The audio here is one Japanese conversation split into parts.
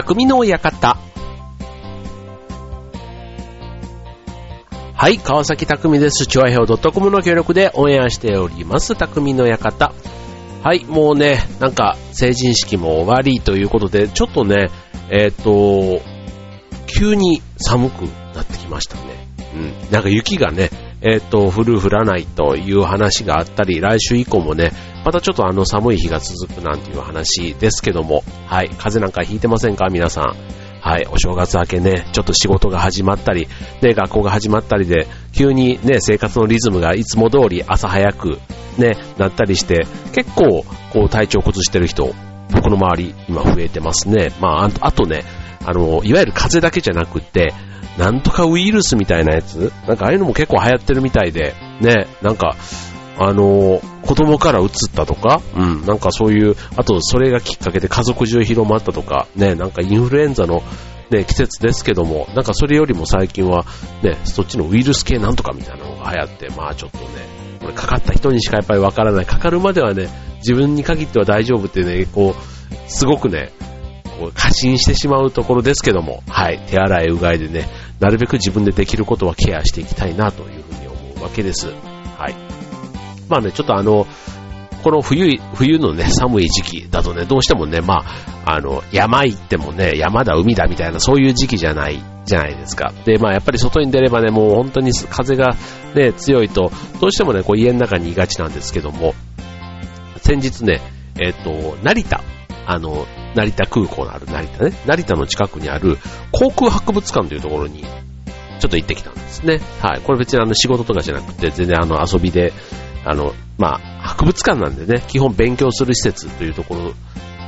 匠の館。はい、川崎匠です。チョアヘオ .com の協力でオンエアしております、匠の館。はい、もうね、なんか成人式も終わりということで、ちょっとね、えっ、と、急に寒くなってきましたね。うん。なんか雪がね、えっ、と、降る降らないという話があったり、来週以降もね、またちょっとあの寒い日が続くなんていう話ですけども、はい、風邪なんかひいてませんか？皆さん。はい、お正月明けね、ちょっと仕事が始まったり、ね、学校が始まったりで、急にね、生活のリズムがいつも通り朝早くね、なったりして、結構、こう体調を崩してる人、僕の周り、今増えてますね。まあ、ああとね、あの、いわゆる風邪だけじゃなくって、なんとかウイルスみたいなやつ？なんかああいうのも結構流行ってるみたいで、ね、なんか、あの、子供から移ったとか、うん、なんかそういう、あとそれがきっかけで家族中広まったとか、ね、なんかインフルエンザの、ね、季節ですけども、なんかそれよりも最近は、ね、そっちのウイルス系なんとかみたいなのが流行って、まあちょっとね、これかかった人にしかやっぱりわからない。かかるまではね、自分に限っては大丈夫ってね、こう、すごくね、過信してしまうところですけども、はい、手洗いうがいでね、なるべく自分でできることはケアしていきたいなというふうに思うわけです。はい。まあね、ちょっとあの、この冬、冬のね、寒い時期だとね、どうしてもね、まあ、あの、山行ってもね、山だ、海だみたいな、そういう時期じゃない、じゃないですか。で、まあ、やっぱり外に出ればね、もう本当に風がね、強いと、どうしてもね、こう家の中にいがちなんですけども、先日ね、えっ、と、成田、あの、成田空港のある成田ね、成田の近くにある航空博物館というところに、ちょっと行ってきたんですね。はい。これ別にあの仕事とかじゃなくて、全然あの遊びで、あの、まあ、博物館なんでね、基本勉強する施設というところ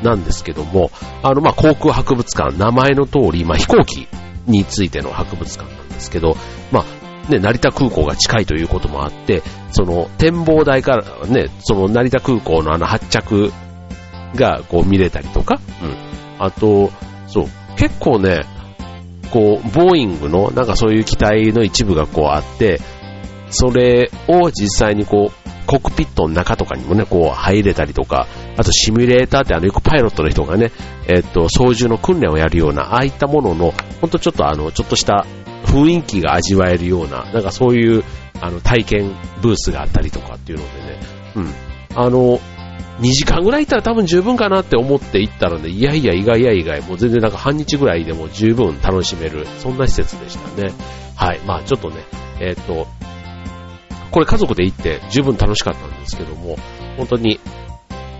なんですけども、あの、まあ、航空博物館、名前の通り、まあ、飛行機についての博物館なんですけど、まあ、ね、成田空港が近いということもあって、その展望台からね、その成田空港のあの発着がこう見れたりとか、うん。あと、そう、結構ね、こう、ボーイングのなんかそういう機体の一部がこうあって、それを実際にこう、コックピットの中とかにもね、こう入れたりとか、あとシミュレーターってあのよくパイロットの人がね、えっと、操縦の訓練をやるような、ああいったものの、ほんとちょっとあの、ちょっとした雰囲気が味わえるような、なんかそういう、あの、体験ブースがあったりとかっていうのでね、うん。あの、2時間ぐらい行ったら多分十分かなって思って行ったらね、いやいや、意外や意外、もう全然なんか半日ぐらいでも十分楽しめる、そんな施設でしたね。はい。まあちょっとね、えっ、と、これ家族で行って十分楽しかったんですけども、本当に、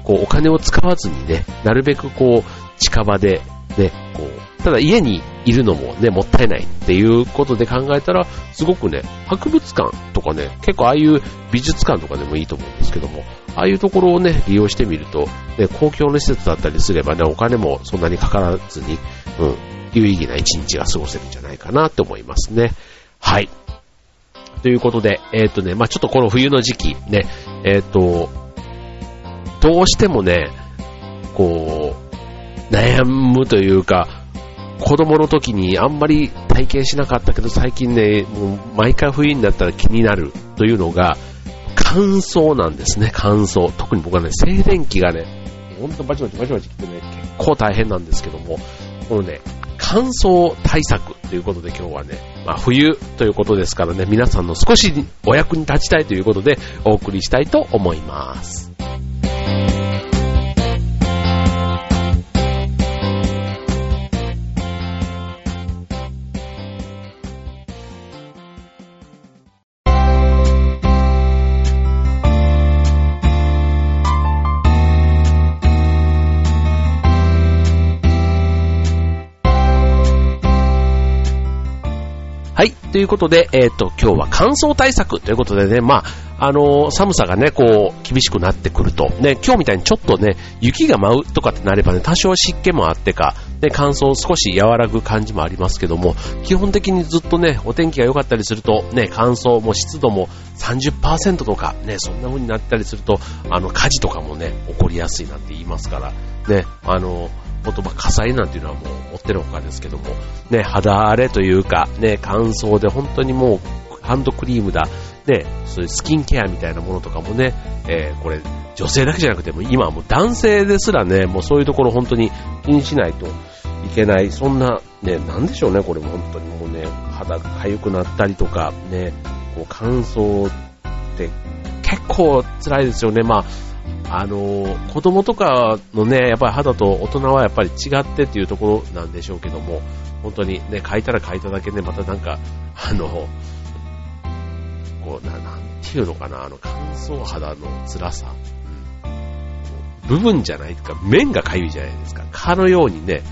こう、お金を使わずにね、なるべくこう、近場で、ね、こう、ただ家にいるのもね、もったいないっていうことで考えたら、すごくね、博物館とかね、結構ああいう美術館とかでもいいと思うんですけども、ああいうところをね、利用してみると、ね、公共の施設だったりすればね、お金もそんなにかからずに、うん、有意義な一日が過ごせるんじゃないかなと思いますね。はい。ということで、えっ、とね、まあちょっとこの冬の時期、ね、えっ、と、どうしてもね、こう、悩むというか、子供の時にあんまり体験しなかったけど、最近ね、もう毎回冬になったら気になるというのが、乾燥なんですね、乾燥。特に僕はね、静電気がね、ほんとバチバチバチバチ来てね、結構大変なんですけども、このね、乾燥対策ということで今日はね、まあ冬ということですからね、皆さんの少しお役に立ちたいということでお送りしたいと思います。ということで、えっ、と、今日は乾燥対策ということでね、まあ、あのー寒さがね、こう、厳しくなってくると、ね、今日みたいにちょっとね、雪が舞うとかってなればね、多少湿気もあってか、ね、乾燥少し和らぐ感じもありますけども、基本的にずっとね、お天気が良かったりすると、ね、乾燥も湿度も30%とか、ね、そんな風になったりすると、あの、火事とかもね、起こりやすいなんて言いますから、ね、あの、言葉火災なんていうのはもう持ってるほかですけども、ね、肌荒れというか、ね、乾燥で本当にもうハンドクリームだ、ね、そういうスキンケアみたいなものとかもね、えーこれ女性だけじゃなくても今はもう男性ですらね、もうそういうところ本当に気にしないといけない、そんな、ね、なんでしょうね、これも本当にもうね、肌が痒くなったりとか、ね、こう乾燥って結構辛いですよね。まあ、あの、子供とかのね、やっぱり肌と大人はやっぱり違ってっていうところなんでしょうけども、本当にね、書いたら書いただけで、またなんか、あの、こう、な、なんていうのかな、あの、乾燥肌の辛さ。部分じゃないとか、面が痒いじゃないですか。蚊のようにね、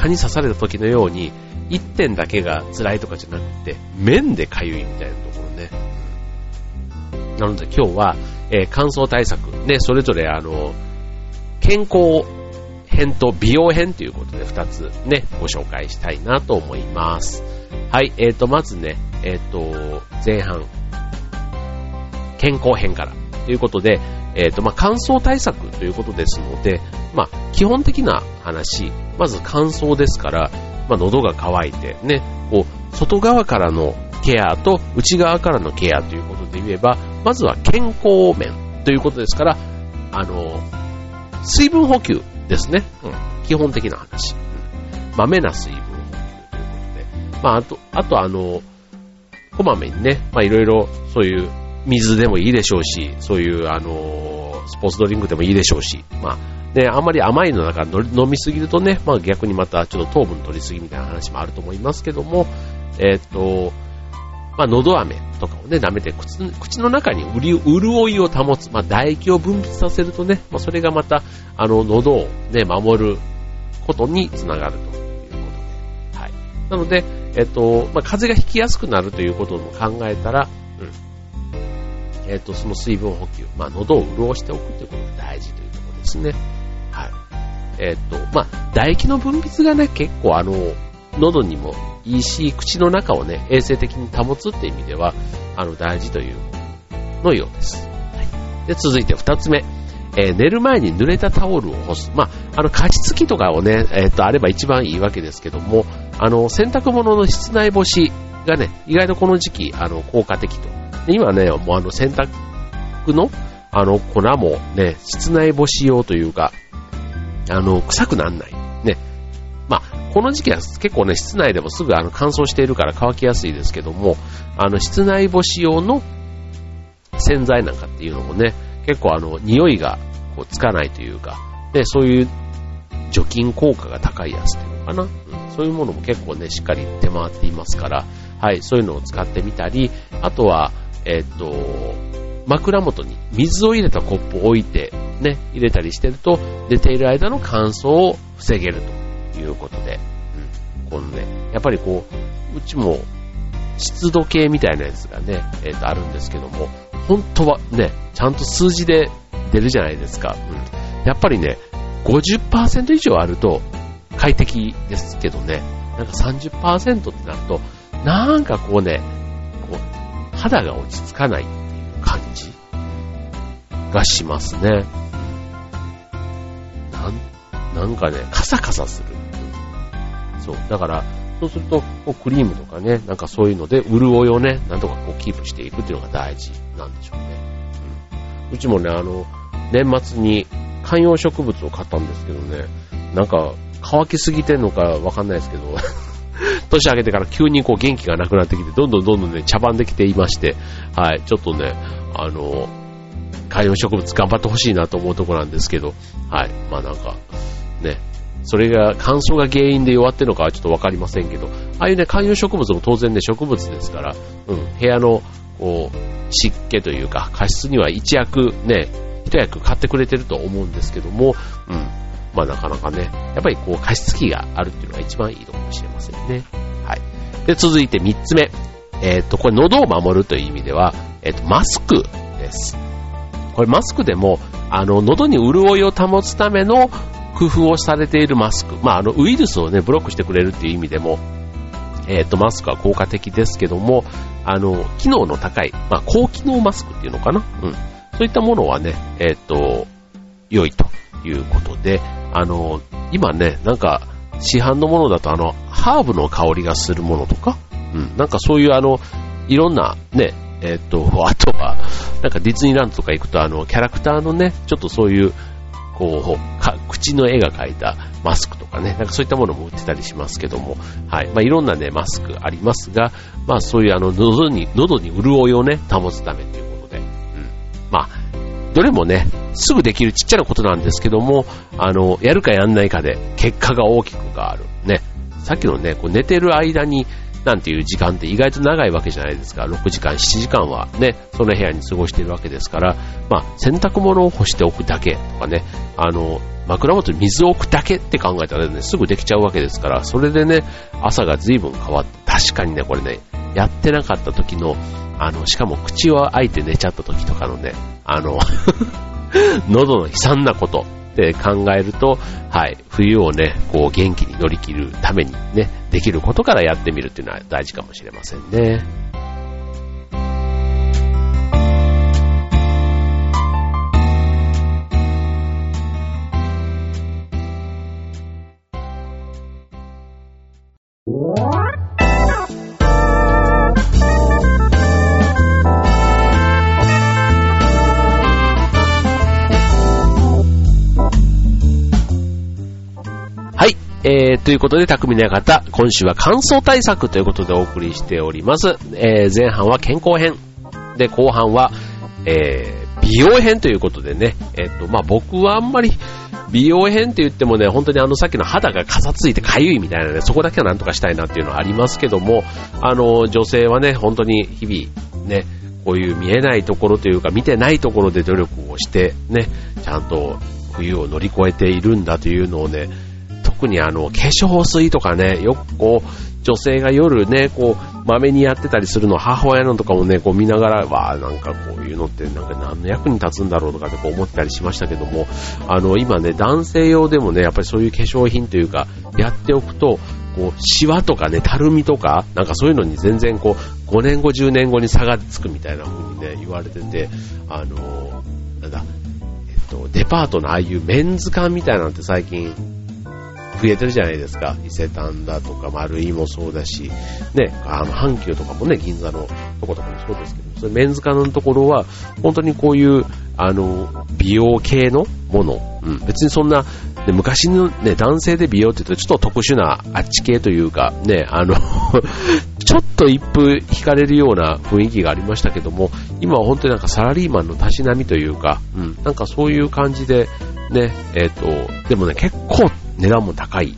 蚊に刺された時のように、一点だけが辛いとかじゃなくて、面で痒いみたいなところね。なので今日は、えー、乾燥対策、ね、それぞれあの、健康編と美容編ということで2つね、ご紹介したいなと思います。はい、えーと、まずね、えーと、前半、健康編からということで、えっ、ー、と、まあ、乾燥対策ということですので、まあ、基本的な話、まず乾燥ですから、まあ、喉が渇いて、ね、こう、外側からのケアと内側からのケアということで言えば、まずは健康面ということですから、あの、水分補給ですね。うん、基本的な話。うん、まめな水分補給ということで。まあ、あと、あとあの、こまめにね、まあ、いろいろそういう水でもいいでしょうし、そういう、あの、スポーツドリンクでもいいでしょうし、まあ、ね、あまり甘いの中飲みすぎるとね、まあ逆にまたちょっと糖分取りすぎみたいな話もあると思いますけども、えっ、と、まあ喉飴とかをね、舐めて口口の中に潤いを保つ、まあ唾液を分泌させるとね、まあそれがまた、あの、喉をね、守ることにつながるということで、はい。なので、えっ、と、まあ風邪がひきやすくなるということも考えたら、うんえっ、と、その水分補給、まあ、喉を潤しておくということが大事というところですね。はい。えっ、ー、と、まあ、唾液の分泌がね、結構あの、喉にもいいし、口の中をね、衛生的に保つっていう意味では、あの、大事というのようです。はい。で、続いて二つ目。えー、寝る前に濡れたタオルを干す。まあ、あの、加湿器とかをね、えっ、と、あれば一番いいわけですけども、あの、洗濯物の室内干しがね、意外とこの時期、あの、効果的と今ね、もうあの洗濯のあの粉もね、室内干し用というか、あの、臭くなんない。ね。まあ、この時期は結構ね、室内でもすぐあの乾燥しているから乾きやすいですけども、あの、室内干し用の洗剤なんかっていうのもね、結構あの、匂いがこうつかないというか、で、そういう除菌効果が高いやつっていうのかな。うん、そういうものも結構ね、しっかり出回っていますから、はい、そういうのを使ってみたり、あとは、えっ、と、枕元に水を入れたコップを置いて、ね、入れたりしてると、寝ている間の乾燥を防げるということで、うん、このね、やっぱりこう、うちも湿度計みたいなやつがね、えっ、と、あるんですけども、本当はね、ちゃんと数字で出るじゃないですか。うん、やっぱりね、50%以上あると快適ですけどね、なんか30%ってなると、なんかこうね、こう肌が落ち着かない。がしますね。なん、なんかね、カサカサする。そう。だから、そうすると、こうクリームとかね、なんかそういうので、潤いをね、なんとかこうキープしていくっていうのが大事なんでしょうね。うん。うちもね、あの、年末に観葉植物を買ったんですけどね、なんか乾きすぎてんのかわかんないですけど、年明けてから急にこう元気がなくなってきて、どんどんどんどんね、茶番できていまして、はい、ちょっとね、あの、観葉植物頑張ってほしいなと思うところなんですけど、はい、まあなんか、ね、それが乾燥が原因で弱ってるのかはちょっとわかりませんけど、ああいうね、観葉植物も当然ね、植物ですから、うん、部屋の、こう、湿気というか、加湿には一役ね、一役買ってくれてると思うんですけども、うん、まあなかなかね、やっぱりこう加湿器があるっていうのが一番いいのかもしれませんね。はい。で、続いて3つ目。えっ、ー、と、これ喉を守るという意味では、えっ、ー、と、マスクです。これマスクでも、あの、喉に潤いを保つための工夫をされているマスク。まあ、あの、ウイルスをね、ブロックしてくれるっていう意味でも、えっ、ー、と、マスクは効果的ですけども、あの、機能の高い、まあ、高機能マスクっていうのかな？うん。そういったものはね、えっ、と、良いということで、あの、今ね、なんか、市販のものだとあの、ハーブの香りがするものとか、うん、なんかそういうあの、いろんなね、えっ、と、あとは、なんかディズニーランドとか行くとあの、キャラクターのね、ちょっとそういう、こう、か口の絵が描いたマスクとかね、なんかそういったものも売ってたりしますけども、はい。まあ、いろんなね、マスクありますが、まあ、そういうあの、喉に、喉に潤いをね、保つためということで、うん。まあ、どれもね、すぐできるちっちゃなことなんですけども、あの、やるかやんないかで結果が大きく変わる。ね。さっきのね、こう寝てる間に、なんていう時間って意外と長いわけじゃないですか。6時間、7時間はね、その部屋に過ごしているわけですから、まあ、洗濯物を干しておくだけとかね、あの、枕元に水を置くだけって考えたらね、すぐできちゃうわけですから、それでね、朝が随分変わって、確かにね、これね、やってなかった時の、あの、しかも口を開いて寝ちゃった時とかのね、あの 喉の悲惨なこと。って考えると、はい、冬をね、こう元気に乗り切るためにね、できることからやってみるっていうのは大事かもしれませんね。えー、ということで、匠の館、今週は乾燥対策ということでお送りしております。えー、前半は健康編。で、後半は、えー、美容編ということでね、えっ、と、まあ、僕はあんまり、美容編って言ってもね、本当にあのさっきの肌がかさついてかゆいみたいなね、そこだけはなんとかしたいなっていうのはありますけども、あの、女性はね、本当に日々、ね、こういう見えないところというか、見てないところで努力をして、ね、ちゃんと冬を乗り越えているんだというのをね、特にあの、化粧水とかね、よくこう、女性が夜ね、こう、まめにやってたりするの、母親のとかもね、こう見ながら、わあなんかこういうのってなんか何の役に立つんだろうとかってこう思ったりしましたけども、あの、今ね、男性用でもね、やっぱりそういう化粧品というか、やっておくと、こう、シワとかね、たるみとか、なんかそういうのに全然こう、5年後、10年後に差がつくみたいな風にね、言われてて、あの、なんだ、えっと、デパートのああいうメンズ缶みたいなんて最近増えてるじゃないですか。伊勢丹だとか、丸井もそうだし、ね、あの、阪急とかもね、銀座のとことかもそうですけど、それメンズカのところは、本当にこういう、あの、美容系のもの、うん、別にそんな、ね、昔のね、男性で美容って言うとちょっと特殊なあっち系というか、ね、あの ちょっと一風惹かれるような雰囲気がありましたけども、今は本当になんかサラリーマンのたしなみというか、うん、なんかそういう感じで、ね、えっ、ー、と、でもね、結構値段も高い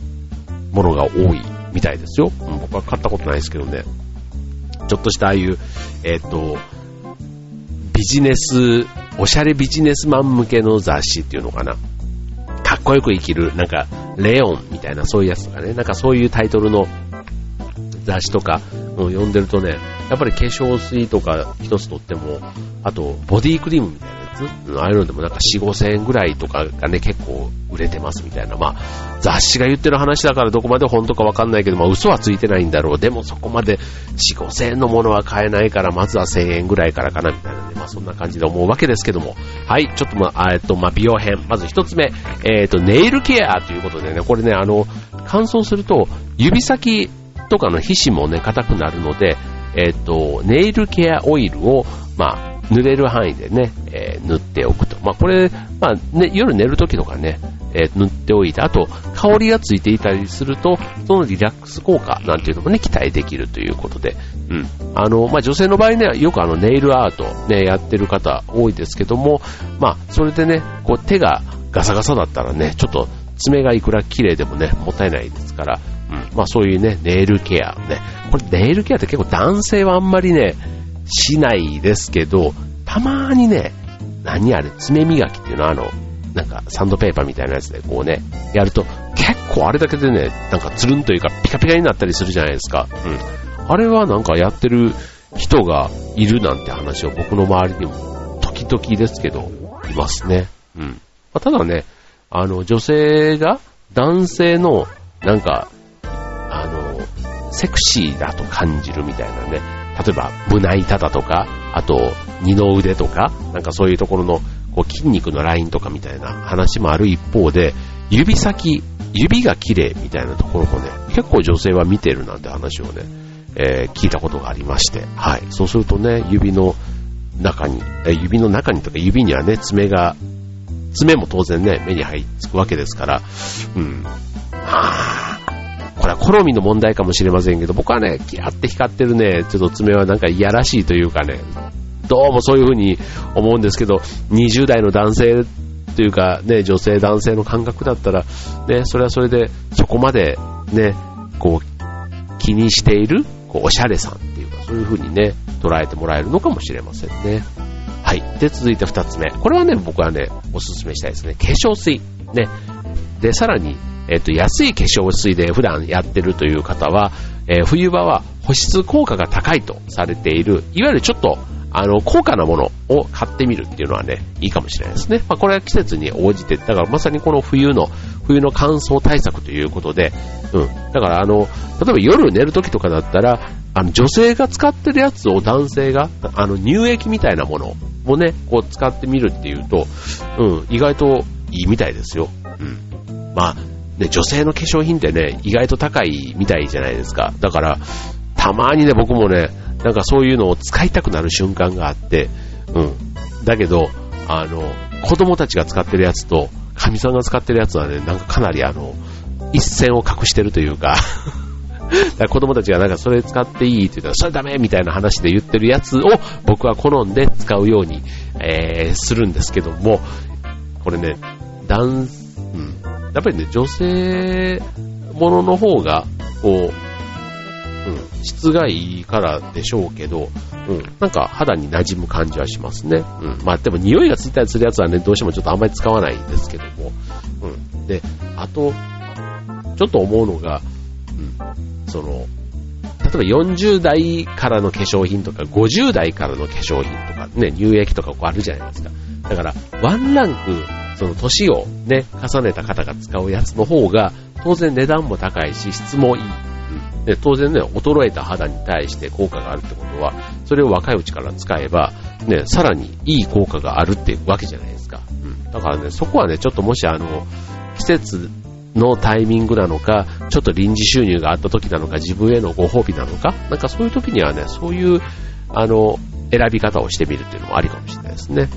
ものが多いみたいですよ。僕は買ったことないですけどね。ちょっとしたああいう、えっ、ー、と、ビジネス、おしゃれビジネスマン向けの雑誌っていうのかな。かっこよく生きる、なんか、レオンみたいなそういうやつとかね、なんかそういうタイトルの雑誌とかを読んでるとね、やっぱり化粧水とか一つとっても、あと、ボディクリームみたいなああいうのでもなんか4、5千円ぐらいとかがね、結構売れてますみたいな。まあ、雑誌が言ってる話だからどこまで本当かわかんないけど、まあ嘘はついてないんだろう。でもそこまで4、5千円のものは買えないから、まずは1000円ぐらいからかなみたいなね。まあそんな感じで思うわけですけども。はい、ちょっとまあ、えっと、まあ美容編。まず一つ目、えっと、ネイルケアということでね、これね、あの、乾燥すると指先とかの皮脂もね、硬くなるので、えっと、ネイルケアオイルを、まあ、塗れる範囲でね、えー、塗っておくと。まあ、これ、まあ、ね、夜寝るときとかね、えー、塗っておいて、あと、香りがついていたりすると、そのリラックス効果なんていうのもね、期待できるということで、うん。あの、まあ、女性の場合ね、よくあの、ネイルアートね、やってる方多いですけども、まあ、それでね、こう、手がガサガサだったらね、ちょっと、爪がいくら綺麗でもね、もったいないですから、うん。まあ、そういうね、ネイルケアね。これ、ネイルケアって結構男性はあんまりね、しないですけど、たまーにね、何あれ、爪磨きっていうのはあの、なんかサンドペーパーみたいなやつでこうね、やると結構あれだけでね、なんかつるんというかピカピカになったりするじゃないですか。うん。あれはなんかやってる人がいるなんて話を僕の周りにも時々ですけど、いますね。うん。まあ、ただね、あの、女性が男性のなんか、あの、セクシーだと感じるみたいなね、例えば胸板だとか、あと二の腕とか、なんかそういうところのこう筋肉のラインとかみたいな話もある一方で、指先、指が綺麗みたいなところもね、結構女性は見てるなんて話をね、えー、聞いたことがありまして、はい。そうするとね、指の中に、え指の中にとか指にはね、爪が爪も当然ね、目に入りつくわけですから、うん。あ、これは好みの問題かもしれませんけど、僕はね、キラって光ってるね、ちょっと爪はなんかいやらしいというかね、どうもそういう風に思うんですけど、20代の男性というかね、女性男性の感覚だったら、ね、それはそれでそこまでね、こう、気にしている、こう、おしゃれさんっていうか、そういう風にね、捉えてもらえるのかもしれませんね。はい。で、続いて二つ目。これはね、僕はね、おすすめしたいですね。化粧水。ね。で、さらに、えっ、と、安い化粧水で普段やってるという方は、えー、冬場は保湿効果が高いとされている、いわゆるちょっと、あの、高価なものを買ってみるっていうのはね、いいかもしれないですね。まあ、これは季節に応じて、だからまさにこの冬の、冬の乾燥対策ということで、うん。だからあの、例えば夜寝る時とかだったら、あの、女性が使ってるやつを男性が、あの、乳液みたいなものをね、こう使ってみるっていうと、うん、意外といいみたいですよ。うん。まあ、ね、女性の化粧品ってね、意外と高いみたいじゃないですか。だから、たまにね、僕もね、なんかそういうのを使いたくなる瞬間があって、うん。だけど、あの、子供たちが使ってるやつと、神さんが使ってるやつはね、なんかかなりあの、一線を隠してるというか だ子供たちがなんかそれ使っていいって言ったら、それダメみたいな話で言ってるやつを僕は好んで使うように、えー、するんですけども、これね、男、うん。やっぱりね、女性ものの方が、こう、うん、質がいいからでしょうけど、うん、なんか肌に馴染む感じはしますね。うん、まあでも匂いがついたりするやつはね、どうしてもちょっとあんまり使わないんですけども、うん。で、あと、ちょっと思うのが、うん、その、例えば40代からの化粧品とか、50代からの化粧品とか、ね、乳液とかこうあるじゃないですか。だから、ワンランク、その年をね、重ねた方が使うやつの方が、当然値段も高いし、質もいい。うん、で当然ね、衰えた肌に対して効果があるってことは、それを若いうちから使えば、ね、さらにいい効果があるってわけじゃないですか。うん、だからね、そこはね、ちょっともしあの、季節のタイミングなのか、ちょっと臨時収入があった時なのか、自分へのご褒美なのか、なんかそういう時にはね、そういう、あの、選び方をしてみるっていうのもありかもしれないですね。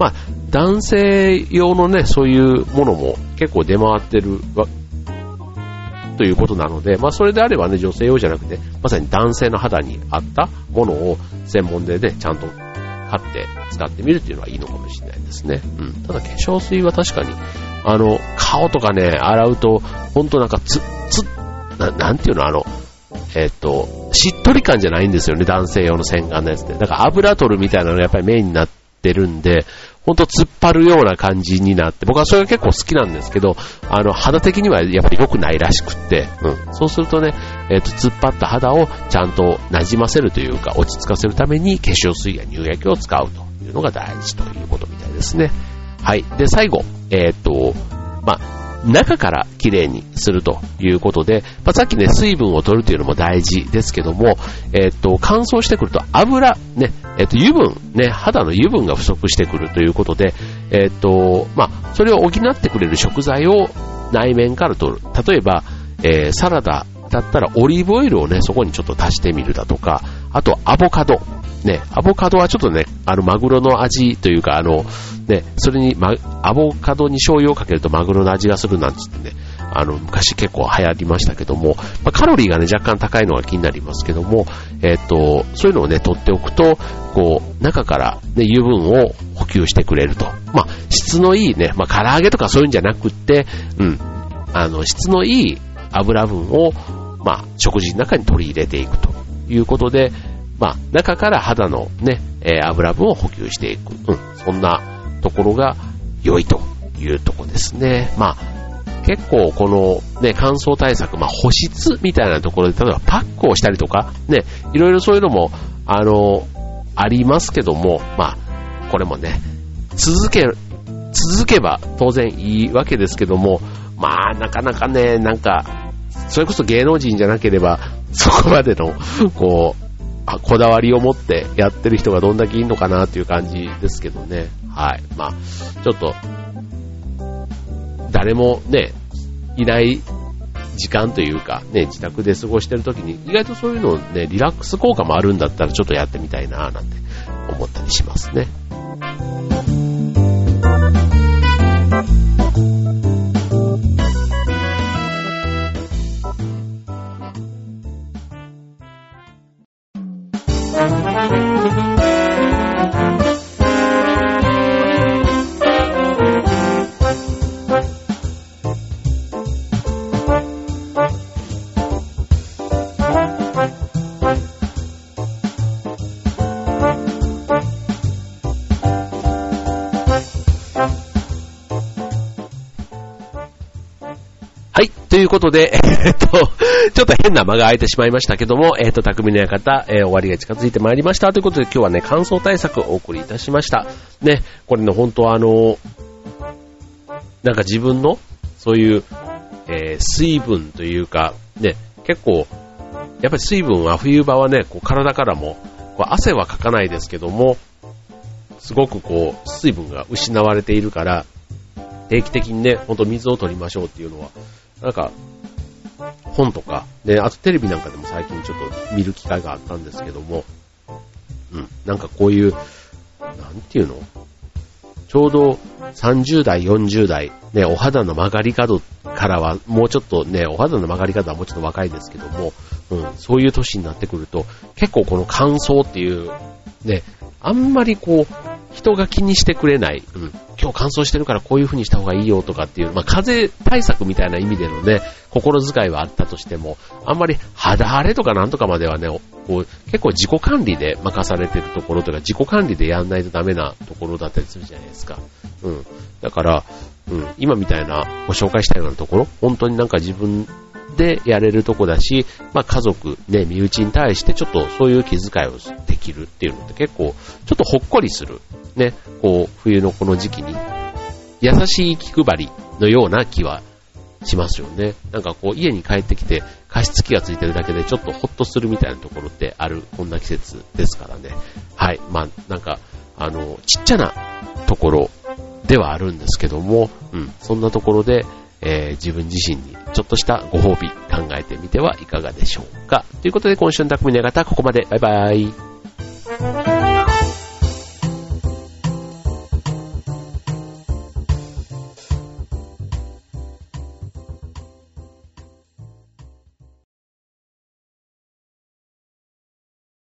まあ、男性用のね、そういうものも結構出回ってるわということなので、まあそれであればね、女性用じゃなくて、まさに男性の肌に合ったものを専門でね、ちゃんと買って使ってみるっていうのはいいのかもしれないですね。うん。ただ化粧水は確かに、あの、顔とかね、洗うと、ほんとなんかつ、つ、ななんていうの、あの、えっ、と、しっとり感じゃないんですよね、男性用の洗顔のやつって。だから油取るみたいなのがやっぱりメインになってるんで、ほんと突っ張るような感じになって、僕はそれが結構好きなんですけど、あの、肌的にはやっぱり良くないらしくって、うん。そうするとね、えっ、と、突っ張った肌をちゃんと馴染ませるというか、落ち着かせるために化粧水や乳液を使うというのが大事ということみたいですね。はい。で、最後、えっ、と、まあ、中から綺麗にするということで、まあ、さっきね、水分を取るというのも大事ですけども、えっ、と、乾燥してくると油、ね、えっ、と、油分、ね、肌の油分が不足してくるということで、えっ、と、まあ、それを補ってくれる食材を内面から取る。例えば、えー、サラダだったらオリーブオイルをね、そこにちょっと足してみるだとか、あとアボカド。ね、アボカドはちょっとね、あの、マグロの味というか、あの、ね、それに、ま、アボカドに醤油をかけるとマグロの味がするなんつってね、あの、昔結構流行りましたけども、まあ、カロリーがね、若干高いのが気になりますけども、えっ、ー、と、そういうのをね、取っておくと、こう、中からね、油分を補給してくれると。まあ、質のいいね、まあ、唐揚げとかそういうんじゃなくって、うん、あの、質のいい油分を、まあ、食事の中に取り入れていくということで、まあ、中から肌のね、えー、油分を補給していく。うん、そんなところが良いというとこですね。まあ、結構このね、乾燥対策、まあ保湿みたいなところで、例えばパックをしたりとか、ね、いろいろそういうのも、あの、ありますけども、まあ、これもね、続け、続けば当然いいわけですけども、まあ、なかなかね、なんか、それこそ芸能人じゃなければ、そこまでの、こう、あこだわりを持ってやってる人がどんだけいいのかなっていう感じですけどね。はい。まあ、ちょっと、誰もね、いない時間というか、ね、自宅で過ごしてる時に、意外とそういうのをね、リラックス効果もあるんだったらちょっとやってみたいななんて思ったりしますね。はい。ということで、えっと、ちょっと変な間が空いてしまいましたけども、えっと、匠の館、えー、終わりが近づいてまいりました。ということで、今日はね、乾燥対策をお送りいたしました。ね、これね、本当あの、なんか自分の、そういう、えー、水分というか、ね、結構、やっぱり水分は冬場はね、こう体からも、こう汗はかかないですけども、すごくこう、水分が失われているから、定期的にね、ほんと水を取りましょうっていうのは、なんか、本とか、で、あとテレビなんかでも最近ちょっと見る機会があったんですけども、うん、なんかこういう、なんていうの？ちょうど30代、40代、ね、お肌の曲がり角からは、もうちょっとね、お肌の曲がり角はもうちょっと若いですけども、うん、そういう年になってくると、結構この乾燥っていう、ね、あんまりこう、人が気にしてくれない、うん、今日乾燥してるからこういう風にした方がいいよとかっていう、まあ、風邪対策みたいな意味でのね、心遣いはあったとしても、あんまり肌荒れとかなんとかまではね、こう結構自己管理で任されてるところとか、自己管理でやんないとダメなところだったりするじゃないですか。うん。だから、うん、今みたいなご紹介したようなところ、本当になんか自分でやれるとこだし、まあ家族、ね、身内に対してちょっとそういう気遣いをできるっていうのって結構、ちょっとほっこりする。ね、こう、冬のこの時期に、優しい気配りのような気はしますよね。なんかこう、家に帰ってきて、加湿器がついてるだけでちょっとホッとするみたいなところってある、こんな季節ですからね。はい。まあ、なんか、あの、ちっちゃなところではあるんですけども、うん、そんなところで、えー、自分自身にちょっとしたご褒美考えてみてはいかがでしょうか。ということで今週の匠の方、ここまで。バイバイ。